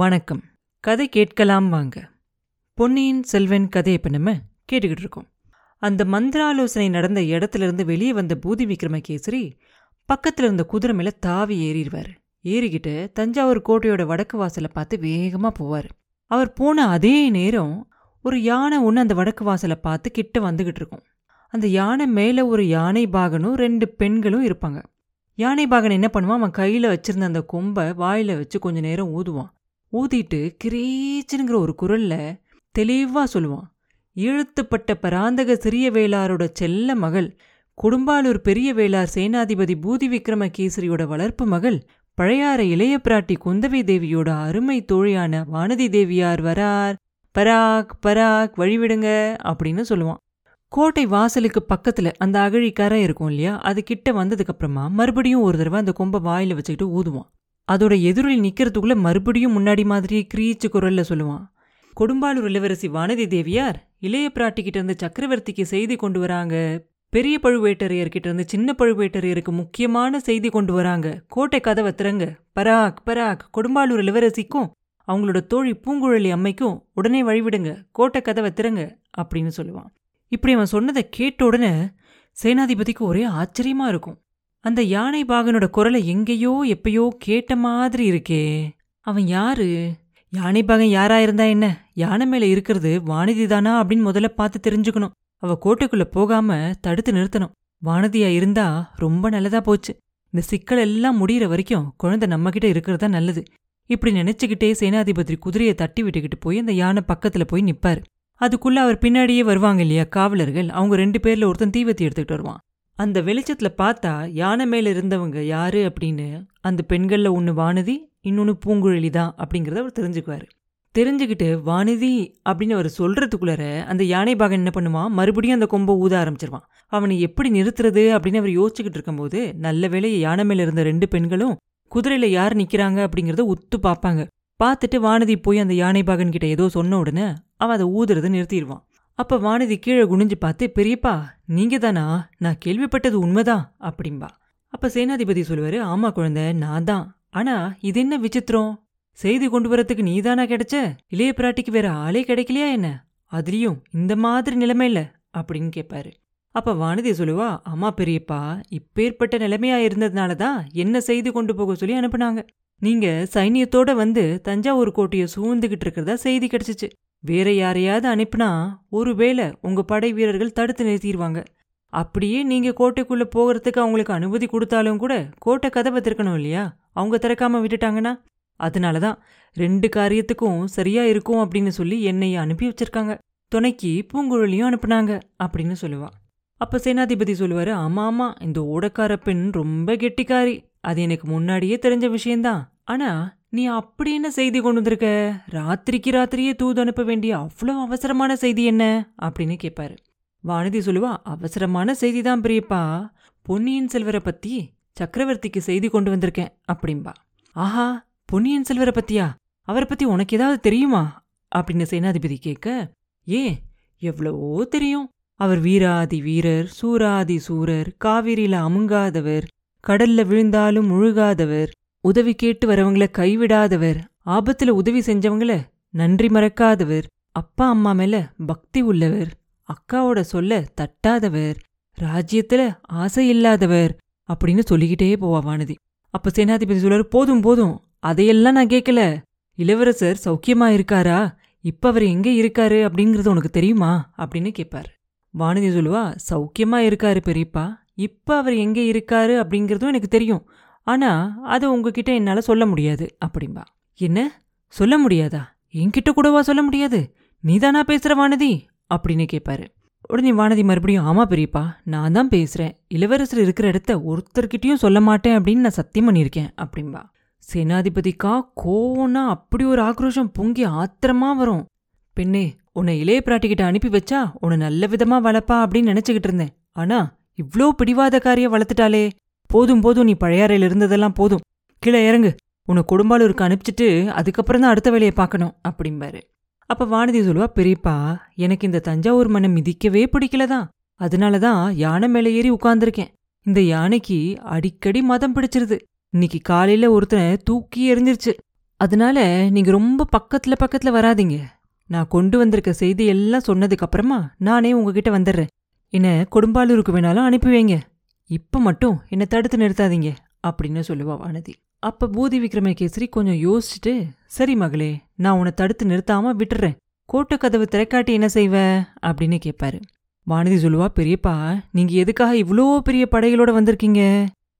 வணக்கம். கதை கேட்கலாம் வாங்க. பொன்னியின் செல்வன் கதை இப்போ நம்ம கேட்டுக்கிட்டு இருக்கோம். அந்த மந்திராலோசனை நடந்த இடத்துல இருந்து வெளியே வந்த பூதி விக்ரமகேசரி பக்கத்துல இருந்த குதிரை மேல தாவி ஏறிடுவார். ஏறிக்கிட்டு தஞ்சாவூர் கோட்டையோட வடக்கு வாசலை பார்த்து வேகமா போவார். அவர் போன அதே நேரம் ஒரு யானை ஒன்று அந்த வடக்கு வாசலை பார்த்து கிட்ட வந்துகிட்டு இருக்கும். அந்த யானை மேலே ஒரு யானை பாகனும் ரெண்டு பெண்களும் இருப்பாங்க. யானை பாகன் என்ன பண்ணுவான்? அவன் கையில் வச்சிருந்த அந்த கொம்பை வாயில வச்சு கொஞ்ச நேரம் ஊதுவான். ஊதிட்டு கிரீச்சுங்கிற ஒரு குரல்ல தெளிவா சொல்லுவான். இழுத்துப்பட்ட பராந்தக சிறிய வேளாரோட செல்ல மகள் கொடும்பாலூர் பெரிய வேளார் சேனாதிபதி பூதி விக்ரமகேசரியோட வளர்ப்பு மகள் பழையாற இளைய பிராட்டி குந்தவை தேவியோட அருமை தோழியான வானதி தேவியார் வரார் பராக் பராக் வழிவிடுங்க அப்படின்னு சொல்லுவான். கோட்டை வாசலுக்கு பக்கத்துல அந்த அகழிக்கரை இருக்கும் இல்லையா? அது கிட்ட வந்ததுக்கு அப்புறமா மறுபடியும் ஒரு தடவை அந்த கொம்பை வாயில வச்சுக்கிட்டு ஊதுவான். அதோட எதிரில் நிற்கிறதுக்குள்ளே மறுபடியும் முன்னாடி மாதிரி கிரீச்சு குரல்ல சொல்லுவான். கொடும்பாலூர் இளவரசி வானதி தேவியார் இளைய பிராட்டிக்கிட்ட இருந்து சக்கரவர்த்திக்கு செய்தி கொண்டு வராங்க. பெரிய பழுவேட்டரையர்கிட்ட இருந்து சின்ன பழுவேட்டரையருக்கு முக்கியமான செய்தி கொண்டு வராங்க. கோட்டை கதவை திறங்க. பராக் பராக் கொடும்பாலூர் இளவரசிக்கும் அவங்களோட தோழி பூங்குழலி அம்மைக்கும் உடனே வழிவிடுங்க. கோட்டை கதவை திறங்க அப்படின்னு சொல்லுவான். இப்படி அவன் சொன்னதை கேட்ட உடனே சேனாதிபதிக்கு ஒரே ஆச்சரியமா இருக்கும். அந்த யானை பாகனோட குரலை எங்கேயோ எப்பயோ கேட்ட மாதிரி இருக்கே. அவன் யாரு? யானை பாகன் யாரா இருந்தா என்ன? யானை மேல இருக்கிறது வானதி தானா அப்படின்னு முதல்ல பார்த்து தெரிஞ்சுக்கணும். அவ கோட்டைக்குள்ள போகாம தடுத்து நிறுத்தணும். வானதியா இருந்தா ரொம்ப நல்லதா போச்சு. இந்த சிக்கல் எல்லாம் முடிகிற வரைக்கும் குழந்தை நம்மகிட்ட இருக்கிறது தான் நல்லது. இப்படி நினைச்சுக்கிட்டே சேனாதிபதி குதிரையை தட்டி விட்டுக்கிட்டு போய் அந்த யானை பக்கத்துல போய் நிப்பாரு. அதுக்குள்ள அவர் பின்னாடியே வருவாங்க இல்லையா காவலர்கள். அவங்க ரெண்டு பேர்ல ஒருத்தன் தீவத்தி எடுத்துக்கிட்டு வருவான். அந்த வெளிச்சத்துல பார்த்தா யானை மேல இருந்தவங்க யாரு அப்படின்னு அந்த பெண்கள்ல ஒன்னு வானதி இன்னொன்னு பூங்குழலி தான் அப்படிங்கறத அவர் தெரிஞ்சுக்குவாரு. தெரிஞ்சுக்கிட்டு வானதி அப்படின்னு அவர் சொல்றதுக்குள்ளார அந்த யானை பாகன் என்ன பண்ணுவான்? மறுபடியும் அந்த கொம்பை ஊத ஆரம்பிச்சிருவான். அவனை எப்படி நிறுத்துறது அப்படின்னு அவர் யோசிச்சுக்கிட்டு இருக்கும்போது நல்ல வேலையை யானை மேல இருந்த ரெண்டு பெண்களும் குதிரையில யார் நிக்கிறாங்க அப்படிங்கிறத உத்து பார்ப்பாங்க. பார்த்துட்டு வானதி போய் அந்த யானை பாகன் கிட்ட ஏதோ சொன்ன உடனே அவன் அதை ஊதுறதை நிறுத்திடுவான். அப்ப வானதி கீழே குனிஞ்சு பார்த்து பெரியப்பா நீங்க தானா நான் கேள்விப்பட்டது உண்மைதான் அப்படிம்பா. அப்ப சேனாதிபதி சொல்லுவாரு ஆமா குழந்தை நான் தான். ஆனா இது என்ன விசித்திரம்? செய்தி கொண்டு வரத்துக்கு நீதானா கிடைச்ச? இளைய பிராட்டிக்கு வேற ஆளே கிடைக்கலையா என்ன? அதுலயும் இந்த மாதிரி நிலைமையில அப்படின்னு கேட்பாரு அப்ப வானதி சொல்லுவா ஆமா பெரியப்பா இப்பேற்பட்ட நிலைமையா இருந்ததுனால தான் என்ன செய்தி கொண்டு போக சொல்லி அனுப்புனாங்க. நீங்க சைனியத்தோட வந்து தஞ்சாவூர் கோட்டையை சூழ்ந்துகிட்டு இருக்கிறதா செய்தி கிடைச்சிச்சு. வேற யாரையாவது அனுப்புனா ஒருவேளை உங்க படை வீரர்கள் தடுத்து நிறுத்திடுவாங்க அப்படியே நீங்க கோட்டைக்குள்ள போகிறதுக்கு அவங்களுக்கு அனுமதி கொடுத்தாலும் கூட கோட்டை கதவை திறக்கணும் இல்லையா? அவங்க திறக்காம விட்டுட்டாங்கன்னா? அதனாலதான் ரெண்டு காரியத்துக்கும் சரியா இருக்கும் அப்படின்னு சொல்லி என்னை அனுப்பி வச்சிருக்காங்க. துணைக்கு பூங்குழலியும் அனுப்புனாங்க அப்படின்னு சொல்லுவா. அப்ப சேனாதிபதி சொல்லுவாரு ஆமா ஆமா இந்த ஓடக்கார பெண் ரொம்ப கெட்டிக்காரி. அது எனக்கு முன்னாடியே தெரிஞ்ச விஷயம்தான். ஆனா நீ அப்படி என்ன செய்தி கொண்டு வந்திருக்க? ராத்திரிக்கு ராத்திரியே தூது அனுப்ப வேண்டிய அவ்வளோ அவசரமான செய்தி என்ன? அப்படின்னு கேட்பாரு வானதி சொல்லுவா அவசரமான செய்தி தான் பெரியப்பா. பொன்னியின் செல்வரை பத்தி சக்கரவர்த்திக்கு செய்தி கொண்டு வந்திருக்கேன் அப்படிம்பா. ஆஹா பொன்னியின் செல்வரை பத்தியா? அவரை பத்தி உனக்கு ஏதாவது தெரியுமா? அப்படின்னு சேனாதிபதி கேட்க ஏ எவ்வளவோ தெரியும். அவர் வீராதி வீரர் சூராதி சூரர் காவிரியில அமுங்காதவர் கடல்ல விழுந்தாலும் முழுகாதவர் உதவி கேட்டு வரவங்களை கைவிடாதவர். ஆபத்துல உதவி செஞ்சவங்கள நன்றி மறக்காதவர். அப்பா அம்மா மேல பக்தி உள்ளவர். அக்காவோட சொல்ல தட்டாதவர். ராஜ்யத்துல ஆசை இல்லாதவர் அப்படின்னு சொல்லிக்கிட்டே போவா வானதி. அப்ப சேனாதிபதி சொல்றாரு போதும் போதும். அதையெல்லாம் நான் கேட்கல இளவரசர் சௌக்கியமா இருக்காரா? இப்ப அவர் எங்க இருக்காரு அப்படிங்கறது உனக்கு தெரியுமா? அப்படின்னு கேட்பாரு வானதி சொல்லுவா சௌக்கியமா இருக்காரு பெரியப்பா. இப்ப அவர் எங்க இருக்காரு அப்படிங்கறதும் எனக்கு தெரியும். ஆனா அது உங்ககிட்ட என்னால சொல்ல முடியாது அப்படிம்பா. என்ன? சொல்ல முடியாதா? என்கிட்ட கூடவா சொல்ல முடியாது? நீதானா பேசுற வானதி? அப்படின்னு கேட்பாரு உடனே வானதி மறுபடியும் ஆமா பெரியப்பா நான் தான் பேசுறேன். இளவரசர் இருக்கிற இடத்த ஒருத்தர்கிட்டயும் சொல்ல மாட்டேன் அப்படின்னு நான் சத்தியம் பண்ணியிருக்கேன் அப்படிம்பா. சேனாதிபதிக்கா கோவம்னா அப்படி ஒரு ஆக்ரோஷம் பொங்கி ஆத்திரமா வரும். பெண்ணே உன்னை இளைய பிராட்டிக்கிட்ட அனுப்பி வச்சா உன்னை நல்ல விதமா வளர்ப்பா அப்படின்னு நினைச்சுக்கிட்டு இருந்தேன். ஆனா இவ்ளோ பிடிவாதக்காரிய வளர்த்துட்டாளே. போதும் போதும் நீ பழையாறையில் இருந்ததெல்லாம் போதும். கீழே இறங்கு. உன்னை குடும்பாலூருக்கு அனுப்பிச்சிட்டு அதுக்கப்புறம் தான் அடுத்த வேலையை பார்க்கணும் அப்படிம்பாரு. அப்ப வானதி சொல்லுவா பெரியப்பா எனக்கு இந்த தஞ்சாவூர் மனம் மிதிக்கவே பிடிக்கலதான் அதனாலதான் யானை மேலே ஏறி உட்கார்ந்துருக்கேன். இந்த யானைக்கு அடிக்கடி மதம் பிடிச்சிருது. இன்னைக்கு காலையில ஒருத்தனை தூக்கி எறிஞ்சிருச்சு. அதனால நீங்க ரொம்ப பக்கத்துல பக்கத்துல வராதீங்க. நான் கொண்டு வந்திருக்க செய்தி எல்லாம் சொன்னதுக்கு அப்புறமா நானே உங்ககிட்ட வந்துடுறேன். என்ன கொடும்பாலூருக்கு வேணாலும் அனுப்பி வைங்க. இப்ப மட்டும் என்னை தடுத்து நிறுத்தாதீங்க அப்படின்னு சொல்லுவா வானதி. அப்ப பூதி விக்ரமகேசரி கொஞ்சம் யோசிச்சுட்டு சரி மகளே நான் உன்னை தடுத்து நிறுத்தாம விட்டுறேன். கோட்டை கதவு திரைக்காட்டி என்ன செய்வ? அப்படின்னு கேட்பாரு வானதி சொல்லுவா பெரியப்பா நீங்க எதுக்காக இவ்வளோ பெரிய படைகளோட வந்திருக்கீங்க?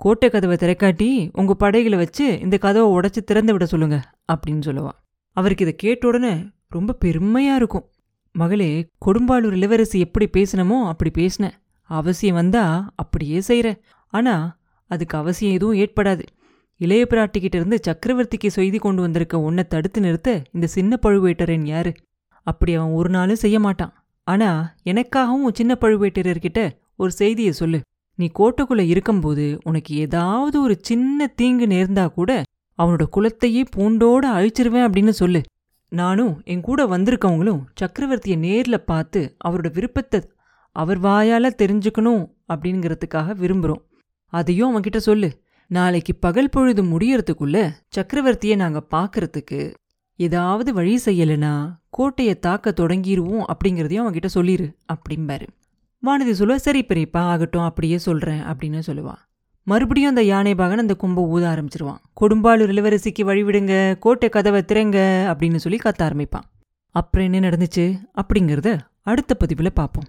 கோட்டை கதவை திரைக்காட்டி உங்க படைகளை வச்சு இந்த கதவை உடைச்சு திறந்து விட சொல்லுங்க அப்படின்னு சொல்லுவா. அவருக்கு இதை கேட்ட உடனே ரொம்ப பெருமையா இருக்கும். மகளே கொடும்பாளூர் இளவரசி எப்படி பேசினமோ அப்படி பேசினேன் அவசியம் வந்தா அப்படியே செய்கிற ஆனா அதுக்கு அவசியம் எதுவும் ஏற்படாது. இளைய பிராட்டிக்கிட்ட இருந்து சக்கரவர்த்திக்கு செய்தி கொண்டு வந்திருக்க உன்னை தடுத்து நிறுத்த இந்த சின்ன பழுவேட்டரன் யாரு? அப்படி அவன் ஒரு நாளும் செய்ய மாட்டான். ஆனா எனக்காகவும் சின்ன பழுவேட்டரர்கிட்ட ஒரு செய்தியை சொல்லு. நீ கோட்டைக்குள்ள இருக்கும்போது உனக்கு ஏதாவது ஒரு சின்ன தீங்கு நேர்ந்தா கூட அவனோட குலத்தையே பூண்டோட அழிச்சிருவேன் அப்படின்னு சொல்லு. நானும் என் கூட வந்திருக்கவங்களும் சக்கரவர்த்தியை நேர்ல பார்த்து அவரோட விருப்பத்தை அவர் வாயால தெரிஞ்சுக்கணும் அப்படிங்கிறதுக்காக விரும்புறோம். அதையும் அவன்கிட்ட சொல்லு. நாளைக்கு பகல் பொழுது முடியறதுக்குள்ள சக்கரவர்த்தியை நாங்க பார்க்கறதுக்கு ஏதாவது வழி செய்யலைனா கோட்டையை தாக்க தொடங்கிடுவோம் அப்படிங்கிறதையும் அவன்கிட்ட சொல்லிரு அப்படிம்பாரு. வானதி சொல்லுவா சரி பெரியப்பா ஆகட்டும் அப்படியே சொல்றேன் அப்படின்னு சொல்லுவா. மறுபடியும் அந்த யானை பாகன் அந்த கும்பை ஊத ஆரம்பிச்சிருவான். கொடும்பாலூர் இளவரசிக்கு வழிவிடுங்க கோட்டை கதவை திறங்க அப்படின்னு சொல்லி கத்த ஆரம்பிப்பான். அப்புறம் என்ன நடந்துச்சு அப்படிங்கிறத அடுத்த பதிவில் பார்ப்போம்